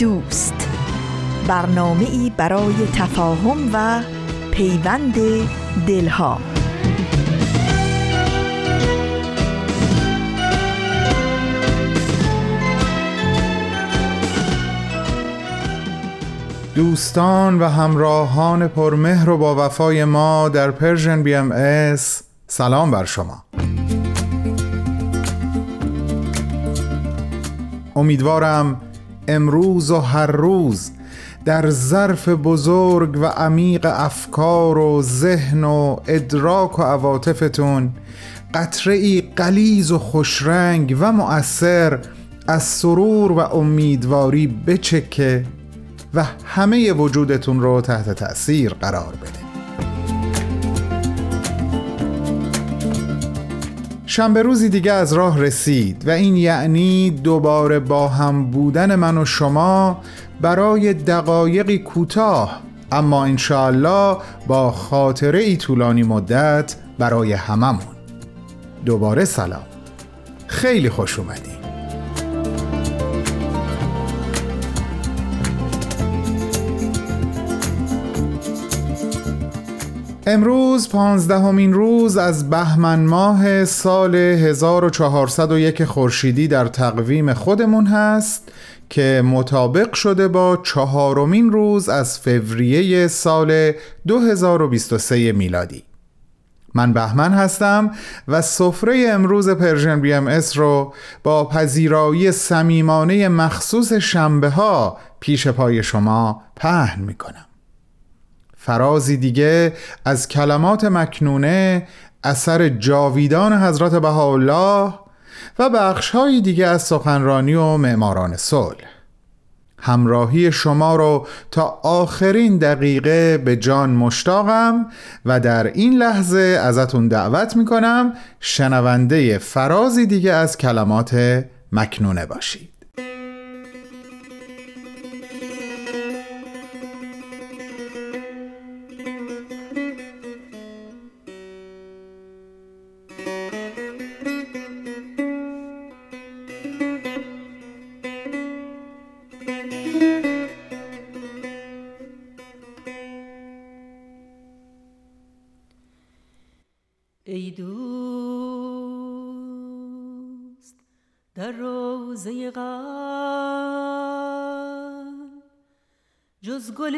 دوست. برنامه ای برای تفاهم و پیوند دلها. دوستان و همراهان پرمهر و با وفای ما در Persian BMS سلام بر شما. امیدوارم امروز و هر روز در ظرف بزرگ و عمیق افکار و ذهن و ادراک و عواطفتون قطره ای قلیز و خوشرنگ و مؤثر از سرور و امیدواری بچکه و همه وجودتون رو تحت تأثیر قرار بده. شنبه روزی دیگه از راه رسید و این یعنی دوباره با هم بودن من و شما برای دقایقی کوتاه اما انشاءالله با خاطره ای طولانی مدت برای هممون. دوباره سلام. خیلی خوش اومدی امروز پانزدهمین روز از بهمن ماه سال 1401 خورشیدی در تقویم خودمون هست که مطابق شده با چهارمین روز از فوریه سال 2023 میلادی. من بهمن هستم و سفره امروز Persian BMS رو با پذیرایی صمیمانه مخصوص شنبه ها پیش پای شما پهن می کنم فرازی دیگه از کلمات مکنونه اثر جاویدان حضرت بهاءالله و بخشهایی دیگه از سخنرانی و معماران صلح. همراهی شما رو تا آخرین دقیقه به جان مشتاقم و در این لحظه ازتون دعوت می‌کنم شنونده فرازی دیگه از کلمات مکنونه باشید. جز گل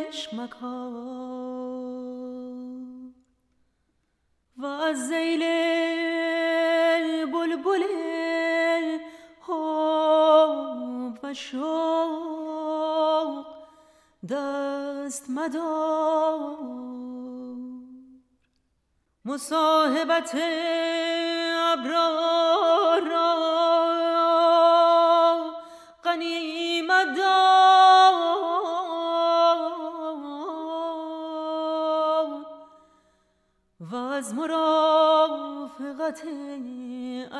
عشق و از زیل بلبل و شوق دست مدار. مصاحبت ابرار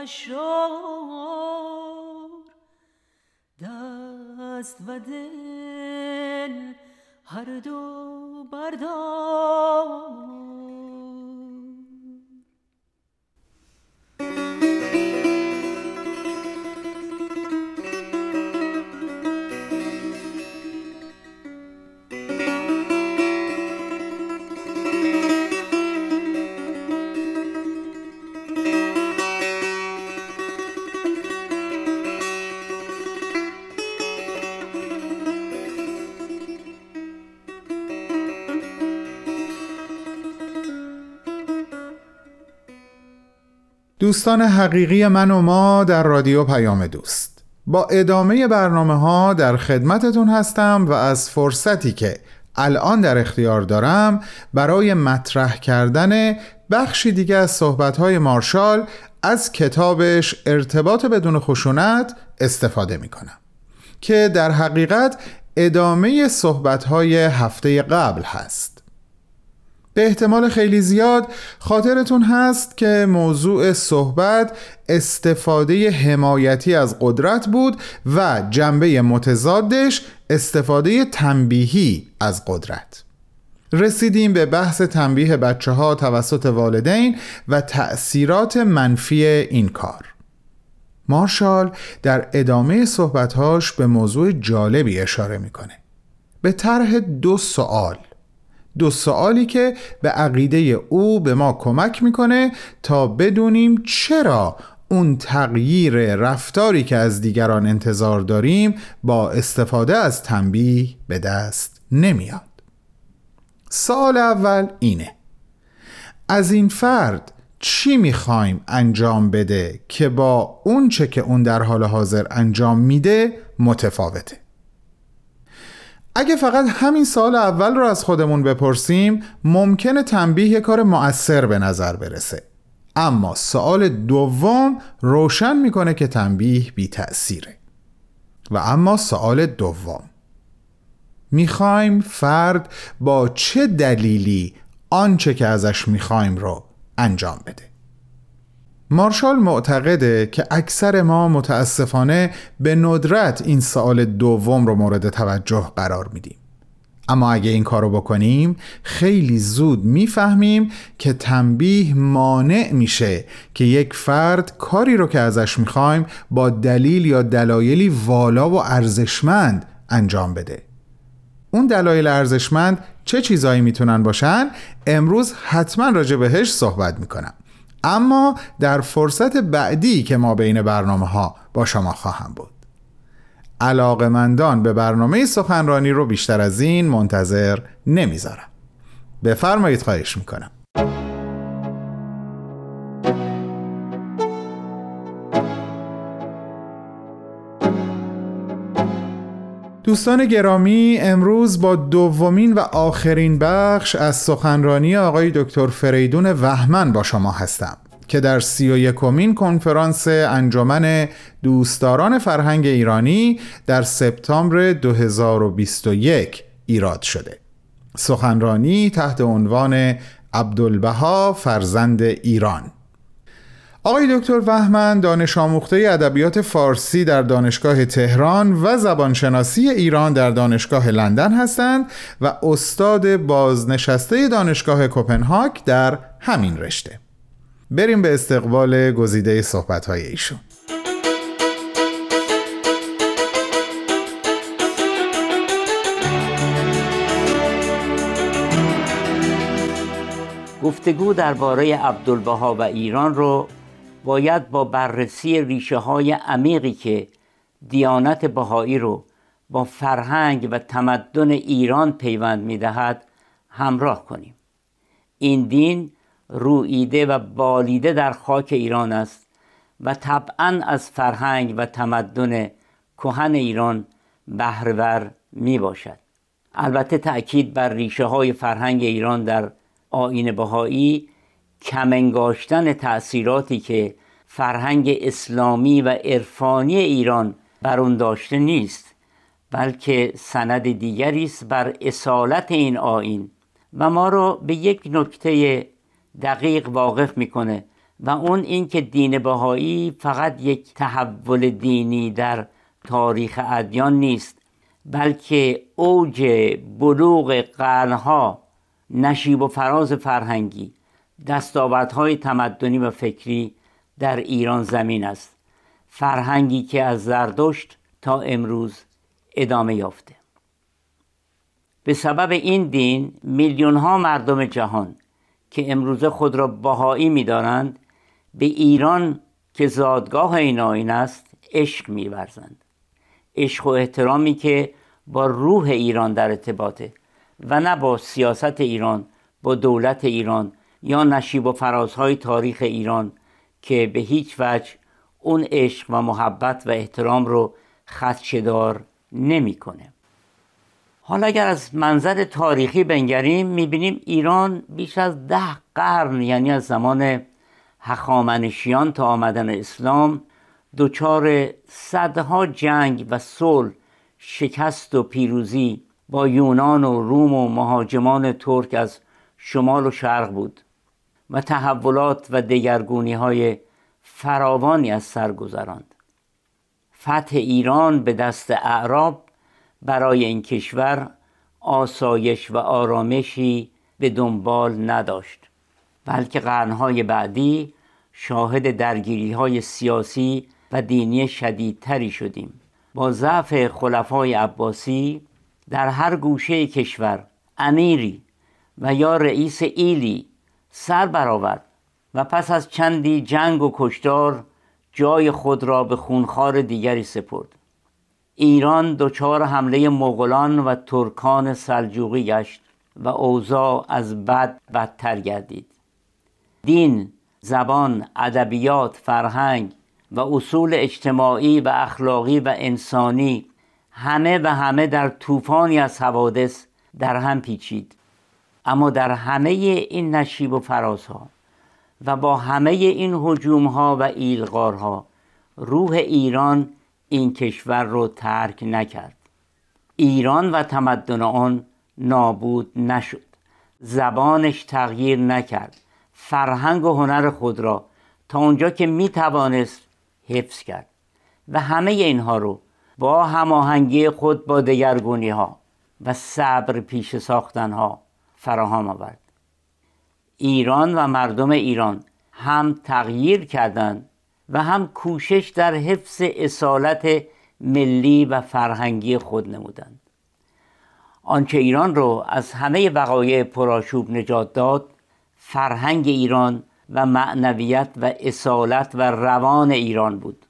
اشرار دست و دل هر دو دوستان حقیقی من و ما در رادیو پیام دوست. با ادامه برنامه ها در خدمتتون هستم و از فرصتی که الان در اختیار دارم برای مطرح کردن بخشی دیگه از صحبتهای مارشال از کتابش ارتباط بدون خشونت استفاده می‌کنم که در حقیقت ادامه صحبتهای هفته قبل هست. به احتمال خیلی زیاد خاطرتون هست که موضوع صحبت استفاده حمایتی از قدرت بود و جنبه متضادش استفاده تنبیهی از قدرت. رسیدیم به بحث تنبیه بچه ها توسط والدین و تأثیرات منفی این کار. مارشال در ادامه صحبتهاش به موضوع جالبی اشاره می‌کنه. به طرح دو سوال دو سوالی که به عقیده او به ما کمک می‌کنه تا بدونیم چرا اون تغییر رفتاری که از دیگران انتظار داریم با استفاده از تنبیه به دست نمیاد. سال اول اینه. از این فرد چی می‌خوایم انجام بده که با اون چه که اون در حال حاضر انجام میده متفاوته؟ اگه فقط همین سال اول رو از خودمون بپرسیم ممکنه تنبیه یه کار مؤثر به نظر برسه. اما سوال دوم روشن می‌کنه که تنبیه بی تأثیره و اما سوال دوم. می‌خوایم فرد با چه دلیلی آنچه که ازش می‌خوایم رو انجام بده؟ مارشال معتقده که اکثر ما متاسفانه به ندرت این سوال دوم رو مورد توجه قرار میدیم. اما اگه این کارو بکنیم خیلی زود می‌فهمیم که تنبیه مانع میشه که یک فرد کاری رو که ازش می‌خوایم با دلیل یا دلایلی والا و ارزشمند انجام بده. اون دلایل ارزشمند چه چیزایی می‌تونن باشن؟ امروز حتما راجع بهش صحبت می‌کنم. اما در فرصت بعدی که ما بین برنامه ها با شما خواهم بود. علاقمندان به برنامه سخنرانی رو بیشتر از این منتظر نمی‌ذارم. بفرمایید خواهش می‌کنم. دوستان گرامی امروز با دومین و آخرین بخش از سخنرانی آقای دکتر فریدون وحمن با شما هستم که در سی و یکمین کنفرانس انجمن دوستداران فرهنگ ایرانی در سپتامبر 2021 ایراد شده. سخنرانی تحت عنوان عبدالبها فرزند ایران. آقای دکتر وحمن دانش آموخته ادبیات فارسی در دانشگاه تهران و زبانشناسی ایران در دانشگاه لندن هستند و استاد بازنشسته دانشگاه کوپنهاگ در همین رشته. بریم به استقبال گزیده صحبت ایشون. گفتگو درباره عبدالبها و ایران رو باید با بررسی ریشه های عمیقی که دیانت بهایی رو با فرهنگ و تمدن ایران پیوند می دهد همراه کنیم. این دین رویده و بالیده در خاک ایران است و طبعا از فرهنگ و تمدن کهن ایران بهرهور می باشد البته تأکید بر ریشه های فرهنگ ایران در آین بهایی کمنگاشتن تأثیراتی که فرهنگ اسلامی و عرفانی ایران بر اون داشته نیست بلکه سند دیگری است بر اصالت این آین و ما را به یک نکته دقیق واقف می‌کنه و اون اینکه دین بهایی فقط یک تحول دینی در تاریخ ادیان نیست بلکه اوج بلوغ قرنها نشیب و فراز فرهنگی. دستاوردهای تمدنی و فکری در ایران زمین است. فرهنگی که از زردشت تا امروز ادامه یافته. به سبب این دین میلیون ها مردم جهان که امروزه خود را بهایی می‌دانند به ایران که زادگاه این آین است عشق میورزند. عشق و احترامی که با روح ایران در ارتباطه و نه با سیاست ایران با دولت ایران یا نشیب و فرازهای تاریخ ایران که به هیچ وجه اون عشق و محبت و احترام رو خدشدار نمی‌کنه. حالا اگر از منظر تاریخی بنگریم می‌بینیم ایران بیش از ده قرن یعنی از زمان هخامنشیان تا آمدن اسلام دچار صدها جنگ و صلح شکست و پیروزی با یونان و روم و مهاجمان ترک از شمال و شرق بود و تحولات و دگرگونی های فراوانی از سر گذراند. فتح ایران به دست اعراب برای این کشور آسایش و آرامشی به دنبال نداشت بلکه قرنهای بعدی شاهد درگیری های سیاسی و دینی شدیدتری شدیم. با ضعف خلفای عباسی در هر گوشه کشور امیری و یا رئیس ایلی سر برآورد و پس از چندی جنگ و کشتار جای خود را به خونخوار دیگری سپرد. ایران دچار حمله مغولان و ترکان سلجوقی گشت و اوضاع از بد بدتر گردید. دین زبان ادبیات فرهنگ و اصول اجتماعی و اخلاقی و انسانی همه و همه در طوفانی از حوادث در هم پیچید. اما در همه این نشیب و فرازها و با همه این حجوم ها و ایلغارها روح ایران این کشور رو ترک نکرد. ایران و تمدن آن نابود نشد. زبانش تغییر نکرد. فرهنگ و هنر خود را تا اونجا که می توانست حفظ کرد و همه اینها رو با هماهنگی خود با دگرگونی ها و صبر پیش ساختن ها فراهم آورد. ایران و مردم ایران هم تغییر کردند و هم کوشش در حفظ اصالت ملی و فرهنگی خود نمودند. آنچه ایران رو از همه وقایع پرآشوب نجات داد فرهنگ ایران و معنویت و اصالت و روان ایران بود.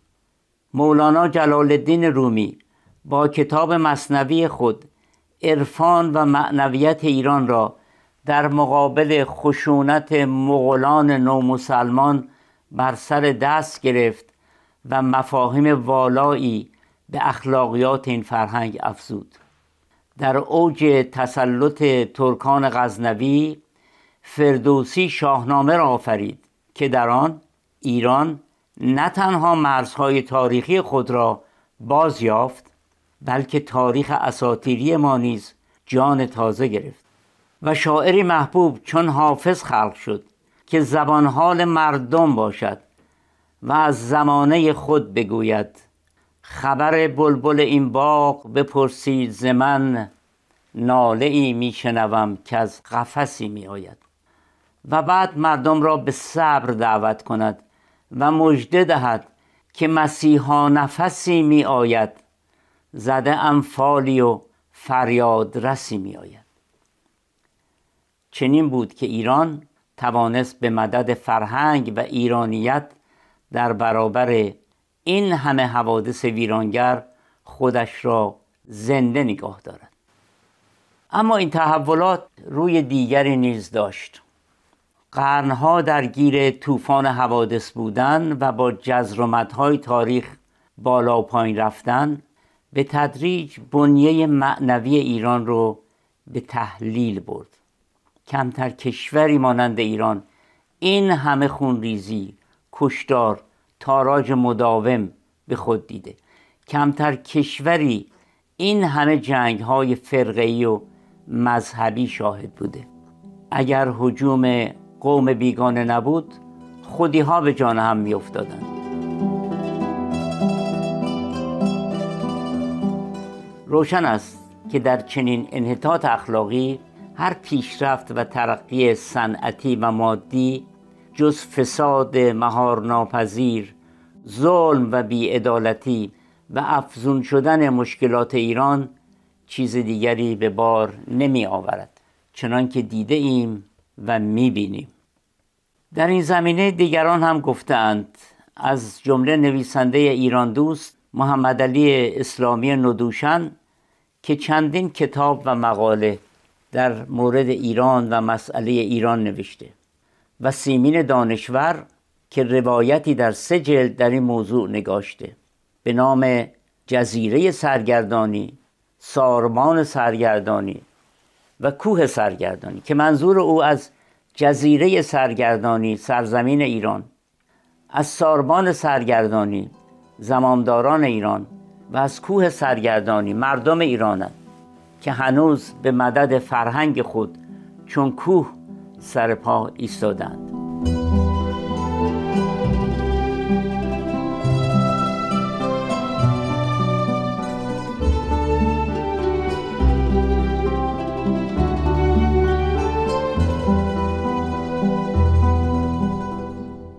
مولانا جلال الدین رومی با کتاب مصنوی خود عرفان و معنویت ایران را در مقابل خشونت مغولان نومسلمان بر سر دست گرفت و مفاهیم والایی به اخلاقیات این فرهنگ افزود. در اوج تسلط ترکان غزنوی فردوسی شاهنامه را آفرید که در آن ایران نه تنها مرزهای تاریخی خود را باز یافت بلکه تاریخ اساتیری ما نیز جان تازه گرفت. و شاعری محبوب چون حافظ خلق شد که زبان مردم باشد و از زمانه خود بگوید. خبر بلبل این باغ بپرسید ز من ناله ای میشنوم که از قفسی می آید. و بعد مردم را به صبر دعوت کند و مژده دهد که مسیحا نفسی می آید. زده انفالی و فریاد رسی می آید. چنین بود که ایران توانست به مدد فرهنگ و ایرانیت در برابر این همه حوادث ویرانگر خودش را زنده نگاه دارد. اما این تحولات روی دیگری نیز داشت. قرنها درگیر طوفان حوادث بودن و با جزر تاریخ بالا و پایین رفتن به تدریج بنیه معنوی ایران رو به تحلیل برد. کمتر کشوری مانند ایران این همه خونریزی کشدار تاراج مداوم به خود دیده کمتر کشوری این همه جنگ های فرقه‌ای و مذهبی شاهد بوده اگر حجوم قوم بیگانه نبود خودی ها به جان هم می افتادن. روشن است که در چنین انحطاط اخلاقی هر پیشرفت و ترقی صنعتی و مادی جز فساد مهار ناپذیر ظلم و بیعدالتی و افزون شدن مشکلات ایران چیز دیگری به بار نمی آورد چنان که دیده ایم و می بینیم در این زمینه دیگران هم گفتند از جمله نویسنده ایران دوست محمد علی اسلامی ندوشن که چندین کتاب و مقاله در مورد ایران و مسئله ایران نوشته. و سیمین دانشور که روایتی در سه جلد در این موضوع نگاشته. به نام جزیره سرگردانی سارمان سرگردانی و کوه سرگردانی که منظور او از جزیره سرگردانی سرزمین ایران از ساربان سرگردانی زمامداران ایران و از کوه سرگردانی مردم ایرانند. که هنوز به مدد فرهنگ خود چون کوه سر پا ایستادند.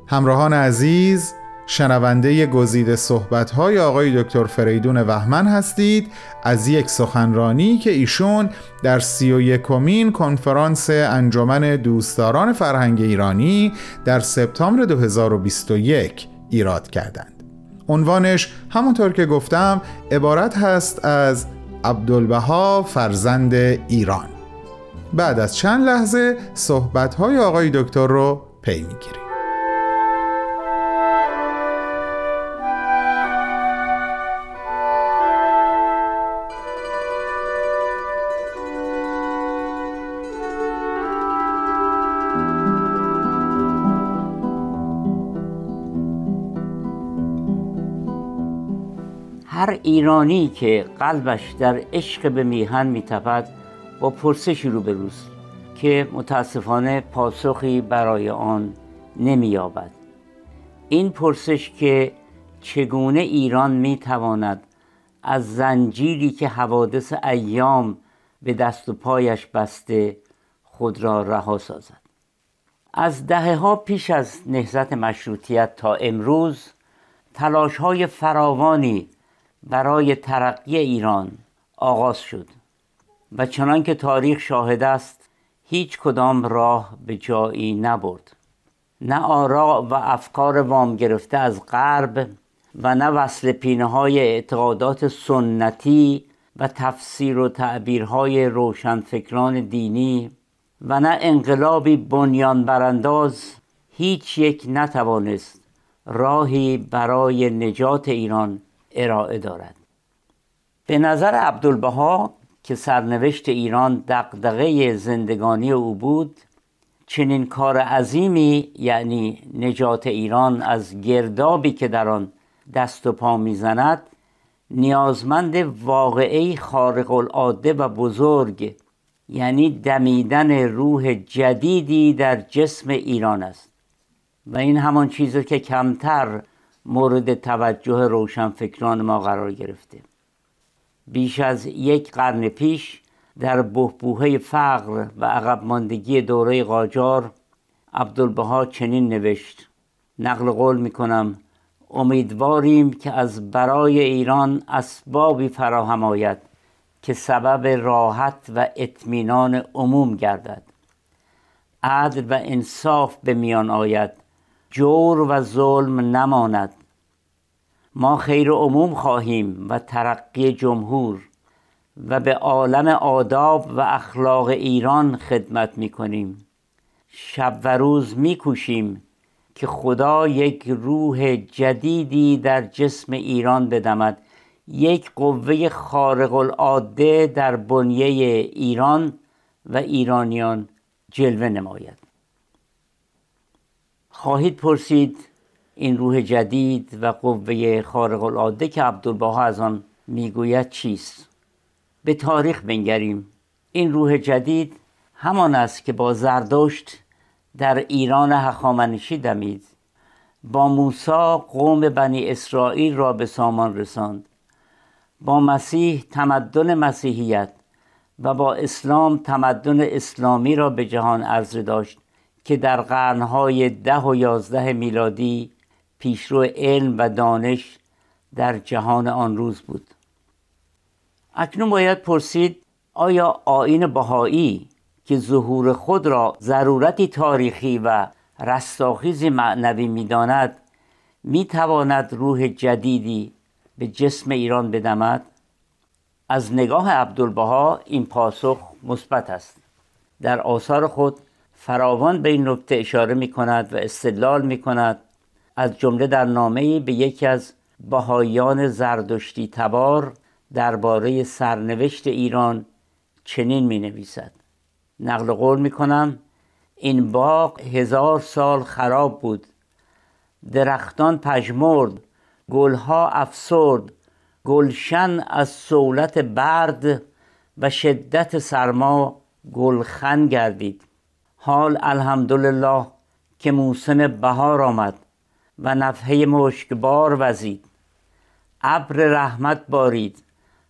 همراهان عزیز شنونده گزیده صحبت‌های آقای دکتر فریدون وهمن هستید از یک سخنرانی که ایشون در سی و یکمین کنفرانس انجمن دوستداران فرهنگ ایرانی در سپتامبر 2021 ایراد کردند. عنوانش همونطور که گفتم عبارت هست از عبدالبها فرزند ایران. بعد از چند لحظه صحبت‌های آقای دکتر رو پی می‌گیریم. ایرانی که قلبش در عشق به میهن میتپد با پرسشی روبروست که متاسفانه پاسخی برای آن نمییابد. این پرسش که چگونه ایران می‌تواند از زنجیری که حوادث ایام به دست و پایش بسته خود را رها سازد. از دهه ها پیش از نهضت مشروطیت تا امروز تلاش های فراوانی برای ترقی ایران آغاز شد و چنان که تاریخ شاهد است هیچ کدام راه به جایی نبرد. نه آراء و افکار وام گرفته از غرب و نه وصل پینه های اعتقادات سنتی و تفسیر و تعبیرهای روشنفکران دینی و نه انقلابی بنیان برانداز هیچ یک نتوانست راهی برای نجات ایران ارائه دارد. به نظر عبدالبها که سرنوشت ایران دقدقه زندگانی او بود چنین کار عظیمی یعنی نجات ایران از گردابی که در آن دست و پا می‌زند نیازمند واقعی خارق العاده و بزرگ یعنی دمیدن روح جدیدی در جسم ایران است. و این همان چیزی که کمتر مورد توجه روشنفکران ما قرار گرفته. بیش از یک قرن پیش در بهبوهه فقر و عقب ماندگی دوره قاجار عبدالبها چنین نوشت نقل قول می کنم امیدواریم که از برای ایران اسبابی فراهم آید که سبب راحت و اطمینان عموم گردد. عدل و انصاف به میان آید. جور و ظلم نماند. ما خیر عموم خواهیم و ترقی جمهور و به عالم آداب و اخلاق ایران خدمت می کنیم شب و روز می کوشیم که خدا یک روح جدیدی در جسم ایران بدمد. یک قوه خارق العاده در بنیه ایران و ایرانیان جلوه نماید. خواهید پرسید این روح جدید و قوه خارق العاده که عبدالبها از آن می‌گوید چیست؟ به تاریخ بنگریم. این روح جدید همان است که با زردشت در ایران هخامنشی دمید. با موسی قوم بنی اسرائیل را به سامان رساند. با مسیح تمدن مسیحیت و با اسلام تمدن اسلامی را به جهان عرضه داشت. که در قرنهای ده و یازده میلادی پیشرو علم و دانش در جهان آن روز بود. اکنون باید پرسید آیا آین بهایی که ظهور خود را ضرورتی تاریخی و رستاخیزی معنوی می‌داند می‌تواند روح جدیدی به جسم ایران بدمد؟ از نگاه عبدالبها این پاسخ مثبت است. در آثار خود فراوان به این نکته اشاره می کند و استدلال می کند از جمله در نامه به یکی از بهاییان زردشتی تبار درباره سرنوشت ایران چنین می نویسد نقل قول می کنم این باغ هزار سال خراب بود. درختان پژمرد گلها افسرد گلشن از سولت برد و شدت سرما گلخن گردید. حال الحمدلله که موسم بهار آمد و نفحه مشکبار وزید. ابر رحمت بارید.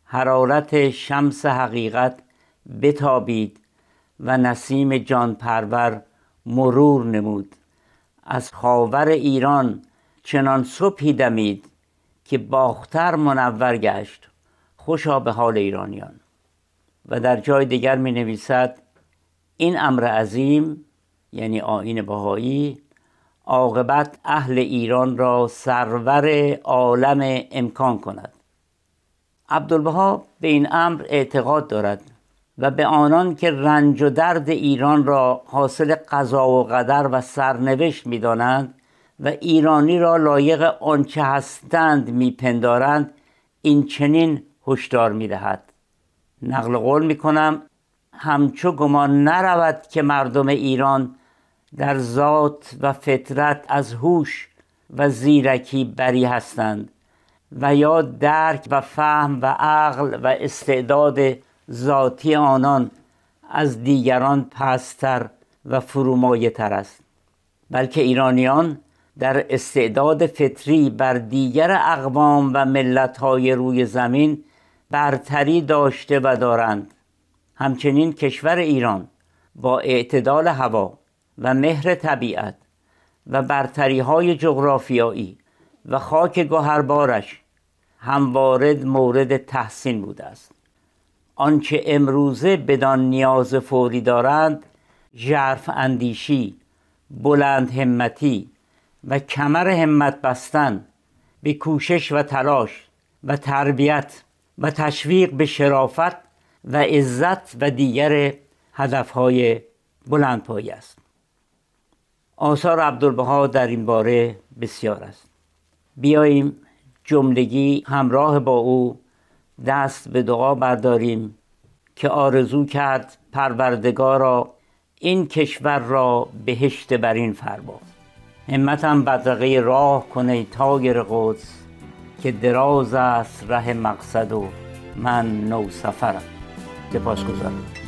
حرارت شمس حقیقت بتابید و نسیم جان پرور مرور نمود. از خاور ایران چنان صبحی دمید که باختر منور گشت. خوشا به حال ایرانیان. و در جای دیگر می نویسد این امر عظیم یعنی آین بهایی عاقبت اهل ایران را سرور عالم امکان کند. عبدالبها به این امر اعتقاد دارد و به آنان که رنج و درد ایران را حاصل قضا و قدر و سرنوشت می‌دانند و ایرانی را لایق آنچه هستند میپندارند این چنین هشدار می‌دهد. نقل قول می‌کنم همچو گمان نرود که مردم ایران در ذات و فطرت از هوش و زیرکی بری هستند و یا درک و فهم و عقل و استعداد ذاتی آنان از دیگران پستر و فرومایه تر است. بلکه ایرانیان در استعداد فطری بر دیگر اقوام و ملتهای روی زمین برتری داشته و دارند. همچنین کشور ایران با اعتدال هوا و مهر طبیعت و برتری های جغرافیایی و خاک گوهربارش هموارد مورد تحسین بوده است. آنچه امروزه بدان نیاز فوری دارند ژرف اندیشی بلند همتی و کمر همت بستن به کوشش و تلاش و تربیت و تشویق به شرافت و عزت و دیگر هدفهای بلندپایه است. آثار عبدالبها در این باره بسیار است. بیاییم جملگی همراه با او دست به دعا برداریم که آرزو کرد پروردگارا این کشور را بهشت برین فرما. همتم بدرقه راه کنه تایر قدس که دراز است ره مقصد و من نو سفرم che può scusare.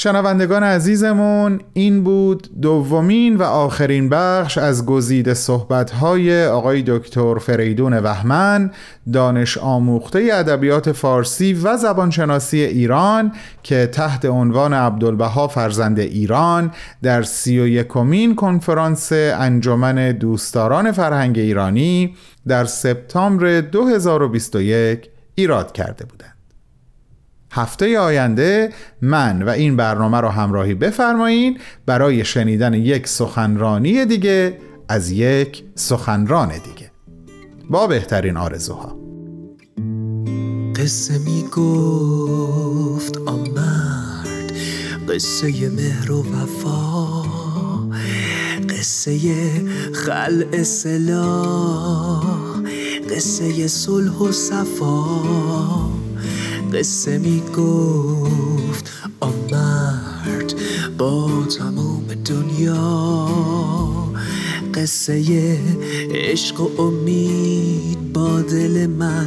شنوندگان عزیزمون این بود دومین و آخرین بخش از گزیده صحبت‌های آقای دکتر فریدون وهمن دانش آموخته ادبیات فارسی و زبانشناسی ایران که تحت عنوان عبدالبها فرزند ایران در سی و یکمین کنفرانس انجمن دوستداران فرهنگ ایرانی در سپتامبر 2021 ایراد کرده بودند. هفته آینده من و این برنامه را همراهی بفرمایید برای شنیدن یک سخنرانی دیگه از یک سخنران دیگه. با بهترین آرزوها. قصه می گفت آمرد قصه مهر و وفا قصه خلع سلاح قصه صلح و صفا. قصه می گفت آمرد با تمام دنیا قصه عشق و امید با دل من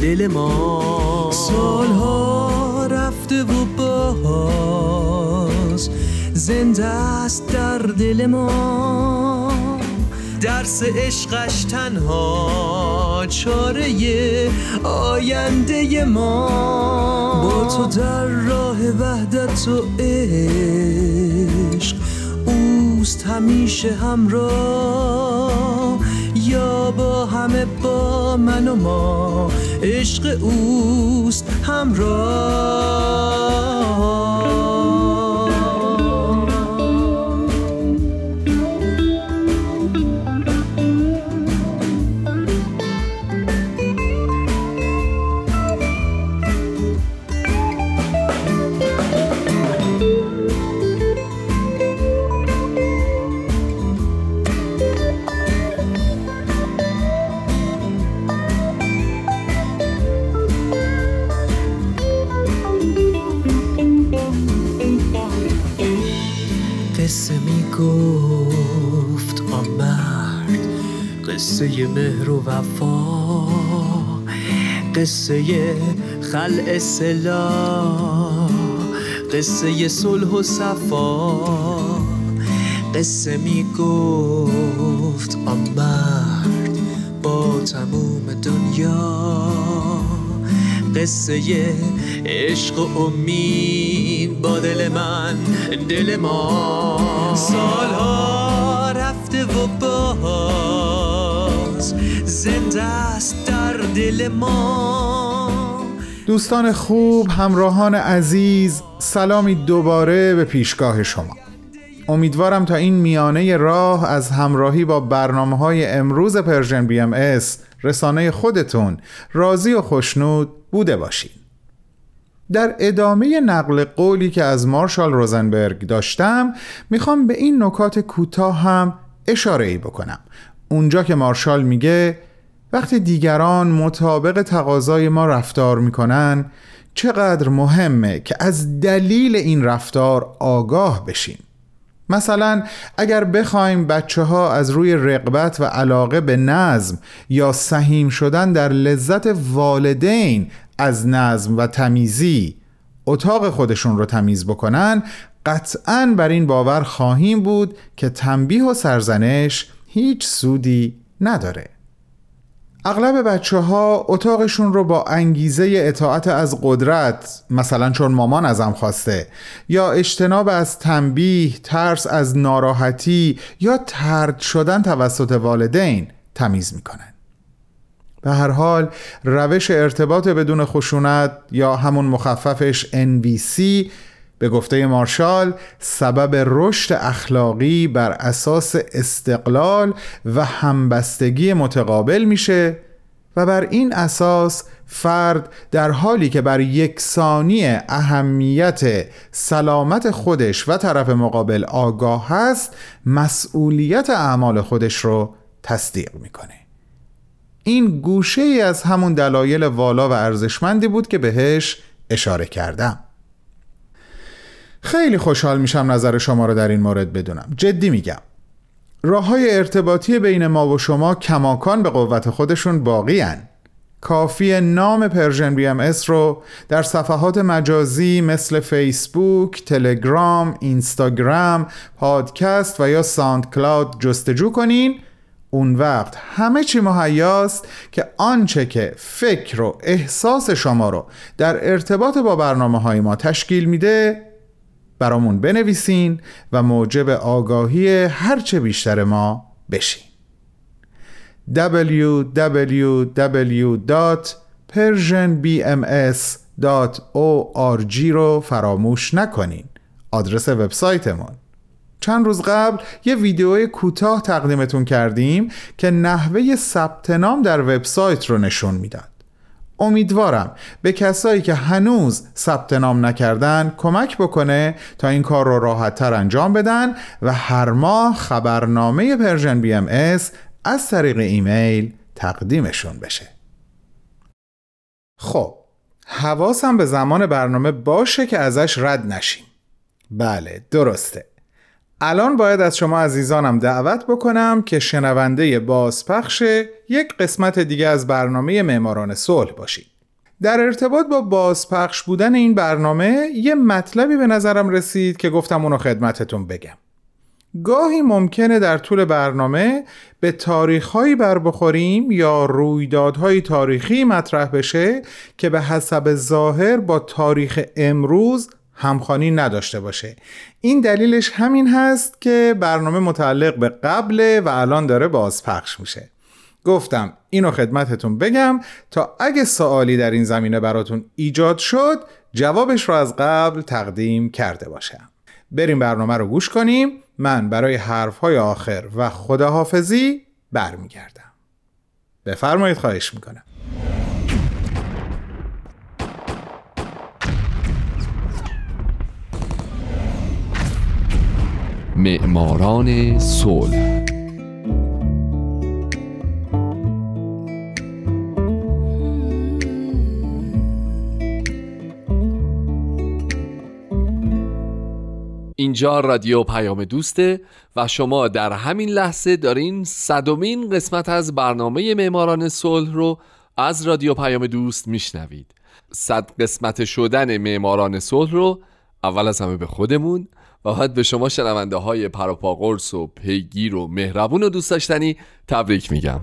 دل ما. سالها رفته و باز زنده است در دل ما. درس عشقش تنها چاره آینده ما. با تو در راه وحدت و عشق اوست همیشه همراه. یا با همه با من و ما عشق اوست همراه. قصه مهر و وفا قصه خلع سلا قصه صلح و صفا. قصه می‌گفت آمرد با تموم دنیا قصه عشق و امید با دل من دل ما. سالها رفته و زنده است در دل ما دوستان خوب همراهان عزیز سلامی دوباره به پیشگاه شما. امیدوارم تا این میانه راه از همراهی با برنامه های امروز Persian BMS رسانه خودتون راضی و خوشنود بوده باشید در ادامه نقل قولی که از مارشال روزنبرگ داشتم می‌خوام به این نکات کوتاه هم اشاره ای بکنم. اونجا که مارشال میگه وقتی دیگران مطابق تقاضای ما رفتار می‌کنن چقدر مهمه که از دلیل این رفتار آگاه بشیم. مثلا اگر بخوایم بچه ها از روی رقبت و علاقه به نظم یا سهیم شدن در لذت والدین از نظم و تمیزی اتاق خودشون رو تمیز بکنن قطعا بر این باور خواهیم بود که تنبیه و سرزنش هیچ سودی نداره. اغلب بچه ها اتاقشون رو با انگیزه اطاعت از قدرت مثلا چون مامان ازم خواسته یا اجتناب از تنبیه ترس از ناراحتی یا ترد شدن توسط والدین تمیز می‌کنن. به هر حال روش ارتباط بدون خشونت یا همون مخففش NVC به گفته مارشال سبب رشد اخلاقی بر اساس استقلال و همبستگی متقابل میشه و بر این اساس فرد در حالی که بر یکسانی اهمیت سلامت خودش و طرف مقابل آگاه هست مسئولیت اعمال خودش رو تصدیق می‌کنه. این گوشه ای از همون دلایل والا و ارزشمندی بود که بهش اشاره کردم. خیلی خوشحال میشم نظر شما رو در این مورد بدونم. جدی میگم. راه های ارتباطی بین ما و شما کماکان به قوت خودشون باقی هستن. کافیه نام Persian BMS رو در صفحات مجازی مثل فیسبوک، تلگرام، اینستاگرام، پادکست و یا ساند کلاود جستجو کنین. اون وقت همه چی مهیاست که آنچه که فکر و احساس شما رو در ارتباط با برنامه های ما تشکیل میده برامون بنویسین و موجب آگاهی هرچه بیشتر ما بشین. www.persianbms.org رو فراموش نکنین. آدرس وبسایتمون. چند روز قبل یه ویدیو کوتاه تقدیمتون کردیم که نحوه ثبت نام در وبسایت رو نشون می‌داد امیدوارم به کسایی که هنوز ثبت نام نکردن کمک بکنه تا این کار رو راحت تر انجام بدن و هر ماه خبرنامه Persian BMS از طریق ایمیل تقدیمشون بشه. خب حواسم به زمان برنامه باشه که ازش رد نشیم. بله درسته. الان باید از شما عزیزانم دعوت بکنم که شنونده بازپخش یک قسمت دیگه از برنامه معماران صلح باشید. در ارتباط با بازپخش بودن این برنامه یه مطلبی به نظرم رسید که گفتم اونو خدمتتون بگم. گاهی ممکنه در طول برنامه به تاریخهایی بر بخوریم یا رویدادهای تاریخی مطرح بشه که به حسب ظاهر با تاریخ امروز همخانی نداشته باشه. این دلیلش همین هست که برنامه متعلق به قبله و الان داره بازپخش میشه. گفتم اینو خدمتتون بگم تا اگه سوالی در این زمینه براتون ایجاد شد جوابش رو از قبل تقدیم کرده باشم. بریم برنامه رو گوش کنیم. من برای حرفهای آخر و خداحافظی برمیگردم. بفرمایید خواهش می‌کنم. معماران صلح. اینجا رادیو پیام دوسته و شما در همین لحظه دارین صدومین قسمت از برنامه معماران صلح رو از رادیو پیام دوست میشنوید. صد قسمت شدن معماران صلح رو اول از همه به خودمون و بعد به شما شنونده های پروپاگورس و پیگیر و مهربون و دوست داشتنی تبریک میگم.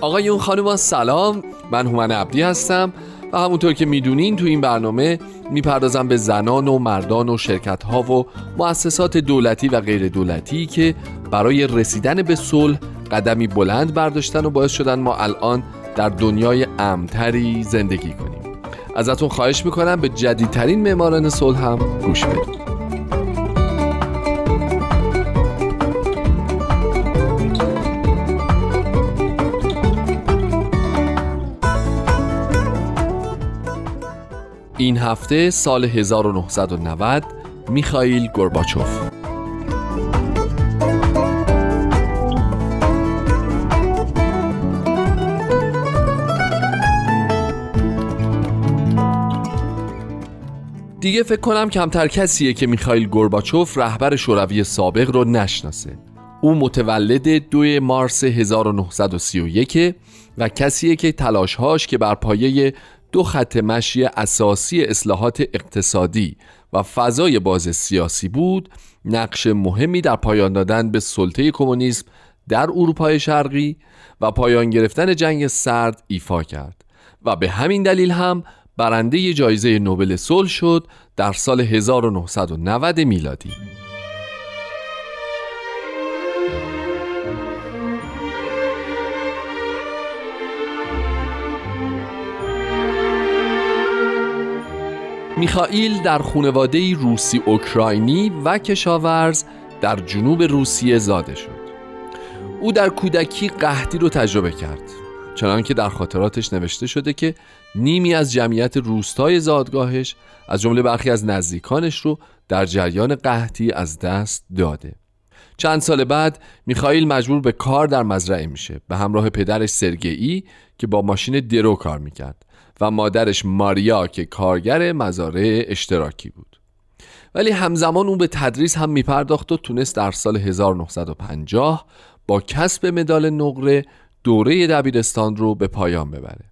آقایون خانوما سلام. من هومن عبدی هستم و همونطور که می‌دونین تو این برنامه می‌پردازم به زنان و مردان و شرکت ها و مؤسسات دولتی و غیر دولتی که برای رسیدن به صلح قدمی بلند برداشتن و باعث شدن ما الان در دنیای امتری زندگی کنیم. ازتون خواهش می‌کنم به جدیدترین معماران صلح هم گوش بدید. این هفته سال 1990 میخائیل گورباچوف. دیگه فکر کنم کمتر کسیه که میخائیل گورباچوف رهبر شوروی سابق رو نشناسه. او متولد 2 مارس 1931 و کسیه که تلاشهاش که بر پایه دو خط مشی اساسی اصلاحات اقتصادی و فضای باز سیاسی بود نقش مهمی در پایان دادن به سلطه کمونیسم در اروپای شرقی و پایان گرفتن جنگ سرد ایفا کرد. و به همین دلیل هم برنده جایزه نوبل صلح شد در سال 1990 میلادی. میخائیل در خانواده روسی اوکراینی و کشاورز در جنوب روسیه زاده شد. او در کودکی قحطی رو تجربه کرد. چنانکه در خاطراتش نوشته شده که نیمی از جمعیت روستای زادگاهش از جمله برخی از نزدیکانش رو در جریان قحطی از دست داده. چند سال بعد میخائیل مجبور به کار در مزرعه میشه به همراه پدرش سرگئی که با ماشین درو کار می‌کرد و مادرش ماریا که کارگر مزارع اشتراکی بود. ولی همزمان اون به تدریس هم میپرداخت و تونست در سال 1950 با کسب مدال نقره دوره دبیرستان رو به پایان ببره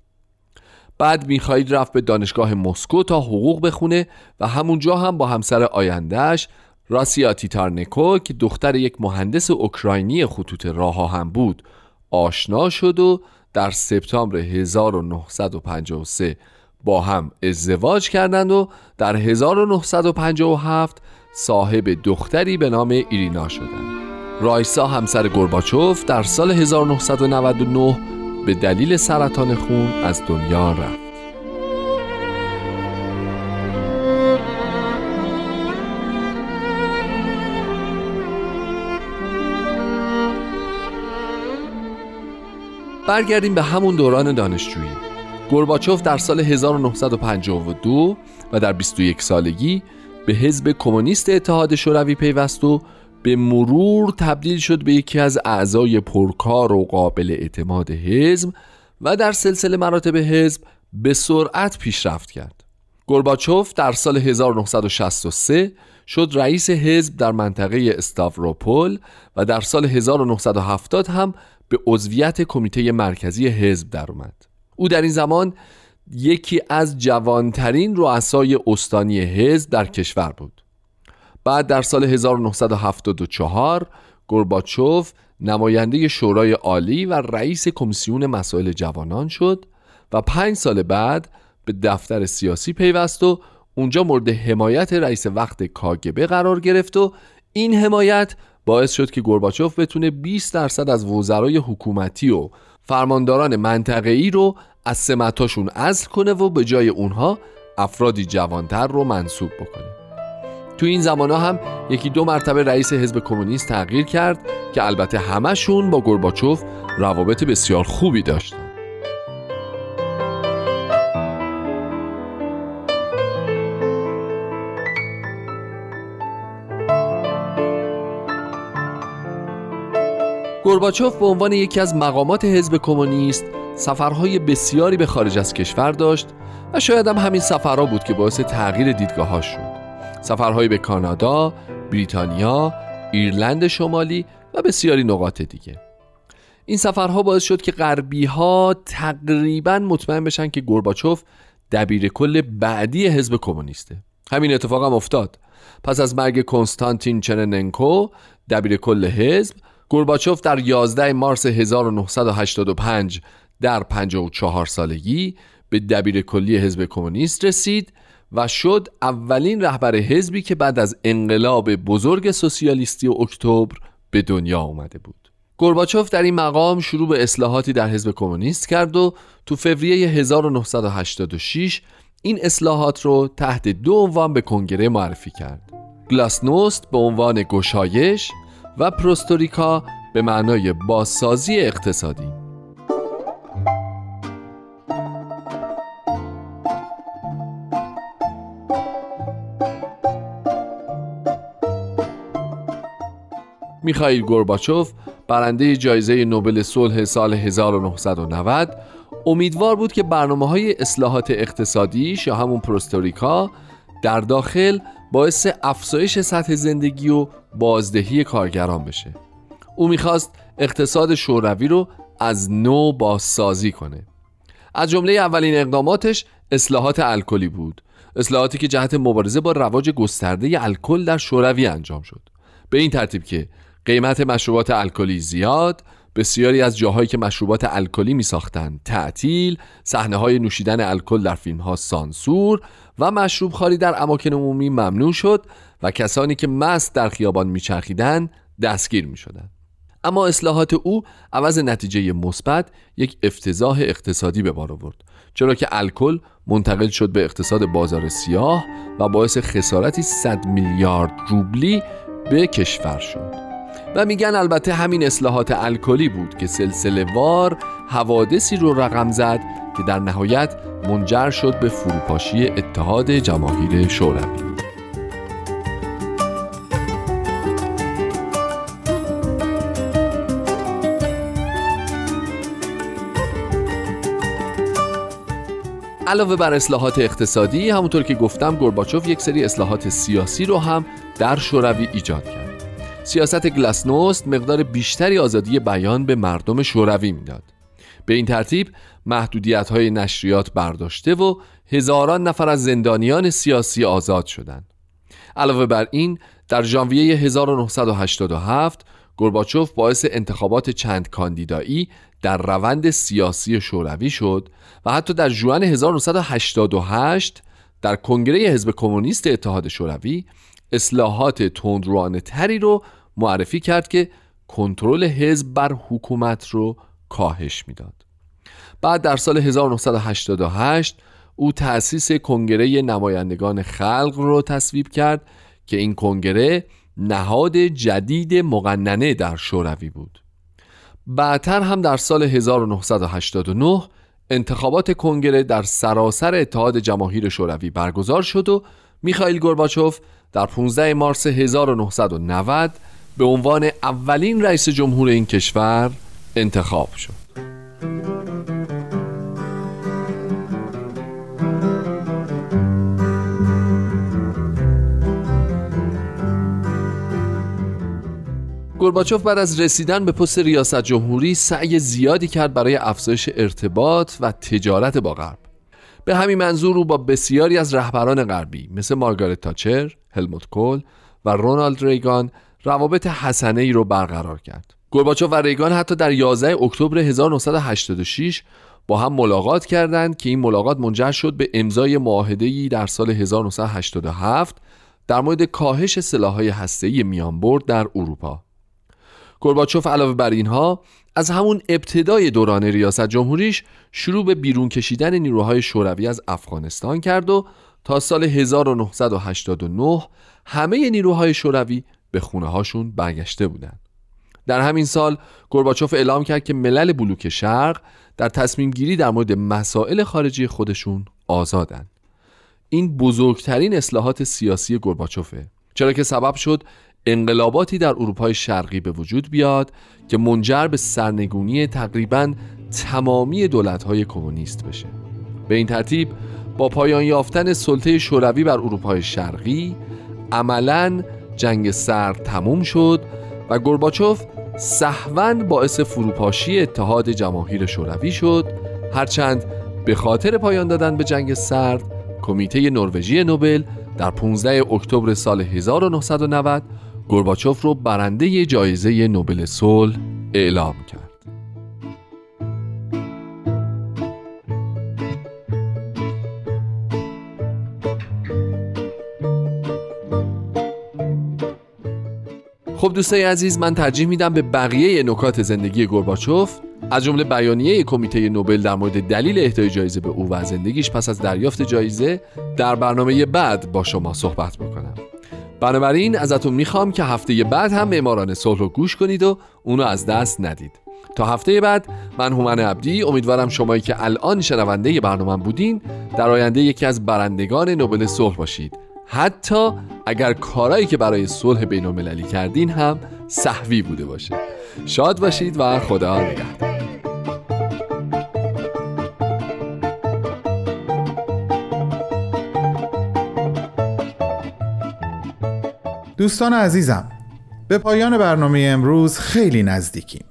بعد میخائیل رفت به دانشگاه مسکو تا حقوق بخونه و همونجا هم با همسر آیندهش راسیا تیتارنکو که دختر یک مهندس اوکراینی خطوط راه هم بود آشنا شد و در سپتامبر 1953 با هم ازدواج کردند و در 1957 صاحب دختری به نام ایرینا شدند. رایسا همسر گورباچوف در سال 1999 به دلیل سرطان خون از دنیا رفت. برگردیم به همون دوران دانشجویی گورباچوف در سال 1952 و در 21 سالگی به حزب کمونیست اتحاد شوروی پیوست و به مرور تبدیل شد به یکی از اعضای پرکار و قابل اعتماد حزب و در سلسله مراتب حزب به سرعت پیشرفت کرد. گورباچوف در سال 1963 شد رئیس حزب در منطقه استاوروپول و در سال 1970 هم به عضویت کمیته مرکزی حزب در اومد او در این زمان یکی از جوانترین رؤسای استانی حزب در کشور بود بعد در سال 1974 گورباچوف نماینده شورای عالی و رئیس کمیسیون مسائل جوانان شد و پنج سال بعد به دفتر سیاسی پیوست و اونجا مورد حمایت رئیس وقت کاگبه قرار گرفت و این حمایت باعث شد که گورباچوف بتونه 20 درصد از وزرای حکومتی و فرمانداران منطقه‌ای رو از سمتاشون ازل کنه و به جای اونها افرادی جوانتر رو منصوب بکنه. تو این زمان هم یکی دو مرتبه رئیس حزب کمونیست تغییر کرد که البته همشون با گورباچوف روابط بسیار خوبی داشتن. گورباچوف به عنوان یکی از مقامات حزب کمونیست سفرهای بسیاری به خارج از کشور داشت و شاید هم همین سفرها بود که باعث تغییر دیدگاهاش شد. سفرهایی به کانادا، بریتانیا، ایرلند شمالی و بسیاری نقاط دیگه. این سفرها باعث شد که غربی ها تقریبا مطمئن بشن که گورباچوف دبیر کل بعدی حزب کمونیسته. همین اتفاق هم افتاد. پس از مرگ کنستانتین چرننکو دبیر کل حزب گورباچوف در 11 مارس 1985 در 54 سالگی به دبیر کلی حزب کمونیست رسید و شد اولین رهبر حزبی که بعد از انقلاب بزرگ سوسیالیستی اکتبر به دنیا آمده بود. گورباچوف در این مقام شروع به اصلاحاتی در حزب کمونیست کرد و تو فوریه 1986 این اصلاحات رو تحت دو عنوان به کنگره معرفی کرد. گلاسنوست به عنوان گشایش و پروستوریکا به معنای بازسازی اقتصادی. میخائیل گورباچوف برنده جایزه نوبل صلح سال 1990 امیدوار بود که برنامه های اصلاحات اقتصادی یا همون پروستوریکا در داخل باعث افزایش سطح زندگی و بازدهی کارگران بشه. او می‌خواست اقتصاد شوروی رو از نو بازسازی کنه. از جمله اولین اقداماتش اصلاحات الکلی بود. اصلاحاتی که جهت مبارزه با رواج گسترده الکل در شوروی انجام شد. به این ترتیب که قیمت مشروبات الکلی زیاد بسیاری از جاهایی که مشروبات الکلی می ساختن تعطیل صحنه های نوشیدن الکل در فیلم ها سانسور و مشروب خاری در اماکن عمومی ممنوع شد و کسانی که مست در خیابان میچرخیدند دستگیر می شدن. اما اصلاحات او عوض نتیجه مثبت یک افتضاح اقتصادی به بار آورد چرا که الکل منتقل شد به اقتصاد بازار سیاه و باعث خسارتی 100 میلیارد روبلی به کشور شد و میگن البته همین اصلاحات الکلی بود که سلسله وار حوادثی رو رقم زد که در نهایت منجر شد به فروپاشی اتحاد جماهیر شوروی. علاوه بر اصلاحات اقتصادی همونطور که گفتم گورباچوف یک سری اصلاحات سیاسی رو هم در شوروی ایجاد کرد. سیاست گلاسنوست مقدار بیشتری آزادی بیان به مردم شوروی می‌داد. به این ترتیب محدودیت های نشریات برداشته و هزاران نفر از زندانیان سیاسی آزاد شدند. علاوه بر این در ژانویه 1987 گورباچوف باعث انتخابات چند کاندیدایی در روند سیاسی شوروی شد و حتی در ژوئن 1988 در کنگره حزب کمونیست اتحاد شوروی اصلاحات تندروانه تری رو معرفی کرد که کنترل حزب بر حکومت رو کاهش می‌داد. بعد در سال 1988 او تأسیس کنگره نمایندگان خلق رو تصویب کرد که این کنگره نهاد جدید مقننه در شوروی بود. بعدتر هم در سال 1989 انتخابات کنگره در سراسر اتحاد جماهیر شوروی برگزار شد و میخائیل گورباچوف در 15 مارس 1990 به عنوان اولین رئیس جمهور این کشور انتخاب شد. گورباچوف بعد از رسیدن به پست ریاست جمهوری سعی زیادی کرد برای افزایش ارتباط و تجارت با غرب. به همین منظور او با بسیاری از رهبران غربی مثل مارگارت تاچر، هلموت کول و رونالد ریگان روابط حسنه ای رو برقرار کرد گورباچوف و ریگان حتی در 11 اکتبر 1986 با هم ملاقات کردند که این ملاقات منجر شد به امضای ای در سال 1987 در مورد کاهش سلاح‌های هسته‌ای میانبرد در اروپا. گورباچوف علاوه بر اینها از همون ابتدای دوران ریاست جمهوریش شروع به بیرون کشیدن نیروهای شوروی از افغانستان کرد و تا سال 1989 همه نیروهای شوروی به خونه هاشون برگشته بودند. در همین سال گورباچوف اعلام کرد که ملل بلوک شرق در تصمیم گیری در مورد مسائل خارجی خودشون آزادند. این بزرگترین اصلاحات سیاسی گورباچوفه چرا که سبب شد انقلاباتی در اروپای شرقی به وجود بیاد که منجر به سرنگونی تقریبا تمامی دولت‌های کمونیست بشه به این ترتیب با پایان یافتن سلطه شوروی بر اروپای شرقی عملا جنگ سرد تموم شد و گورباچوف سهوا باعث فروپاشی اتحاد جماهیر شوروی شد هرچند به خاطر پایان دادن به جنگ سرد کمیته نروژی نوبل در 15 اکتبر سال 1990 گورباچوف رو برنده جایزه نوبل صلح اعلام خب دوستای عزیز من ترجیح میدم به بقیه نکات زندگی گورباچوف از جمله بیانیه کمیته نوبل در مورد دلیل اهدای جایزه به او و زندگیش پس از دریافت جایزه در برنامه بعد با شما صحبت بکنم. بنابراین ازتون می‌خوام که هفته بعد هم معماران صلح رو گوش کنید و اونو از دست ندید. تا هفته بعد من هومن عبدی امیدوارم شمایی که الان شنونده برنامه بودین در آینده یکی از برندگان نوبل صلح باشید. حتی اگر کارایی که برای صلح بین المللی کردین هم صحوی بوده باشه. شاد باشید و خدا نگهدار. دوستان عزیزم به پایان برنامه امروز خیلی نزدیکیم.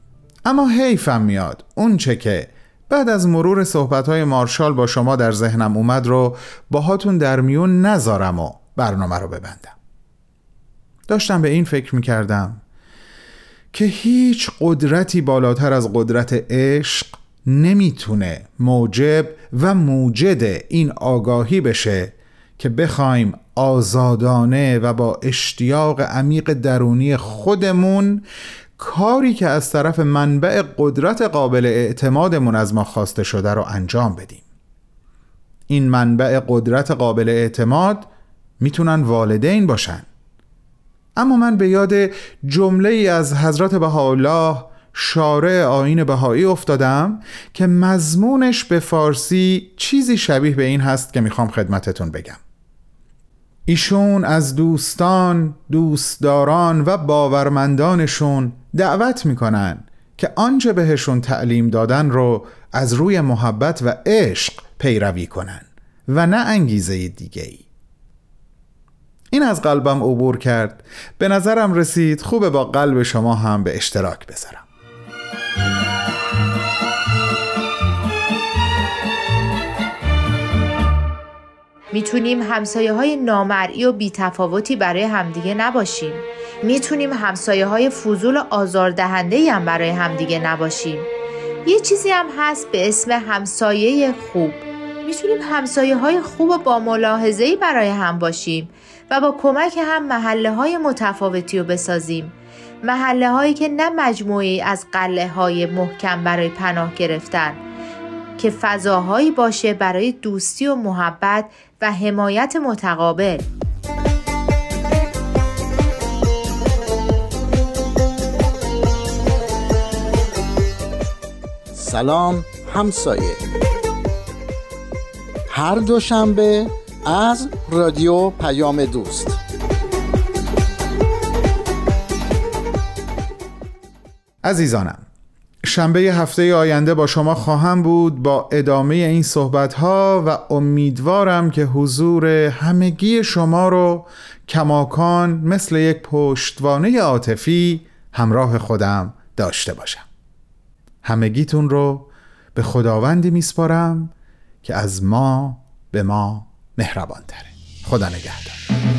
اما حیفم میاد. اون چه که بعد از مرور صحبتهای مارشال با شما در ذهنم اومد رو باهاتون در میون نذارم و برنامه رو ببندم. داشتم به این فکر می‌کردم که هیچ قدرتی بالاتر از قدرت عشق نمی‌تونه موجب و موجد این آگاهی بشه که بخوایم آزادانه و با اشتیاق عمیق درونی خودمون کاری که از طرف منبع قدرت قابل اعتمادمون از ما خواسته شده رو انجام بدیم. این منبع قدرت قابل اعتماد می‌تونن والدین باشن اما من به یاد جمله ای از حضرت بهاءالله شارع آین بهایی افتادم که مضمونش به فارسی چیزی شبیه به این هست که می‌خوام خدمتتون بگم ایشون از دوستان، دوستداران و باورمندانشون دعوت می‌کنن که آنچه بهشون تعلیم دادن رو از روی محبت و عشق پیروی کنن و نه انگیزه دیگه. این از قلبم عبور کرد. به نظرم رسید خوبه با قلب شما هم به اشتراک بذارم. می‌تونیم همسایه های نامرئی و بیتفاوتی برای همدیگه نباشیم. می‌تونیم همسایه های فضول و آزاردهنده هم برای همدیگه نباشیم. یه چیزی هم هست به اسم همسایه خوب. می‌تونیم همسایه های خوب و با ملاحظه‌ای برای هم باشیم. و با کمک هم محله های متفاوتی رو بسازیم. محله هایی که نه مجموعی از قله های محکم برای پناه گرفتن که فضاهایی باشه برای دوستی و محبت و حمایت متقابل. سلام همسایه. هر دوشنبه از رادیو پیام دوست. عزیزانم شنبه هفته آینده با شما خواهم بود با ادامه این صحبت ها و امیدوارم که حضور همگی شما رو کماکان مثل یک پشتوانه عاطفی همراه خودم داشته باشم. همگیتون رو به خداوندی میسپارم که از ما به ما مهربان تره خدا نگهدار.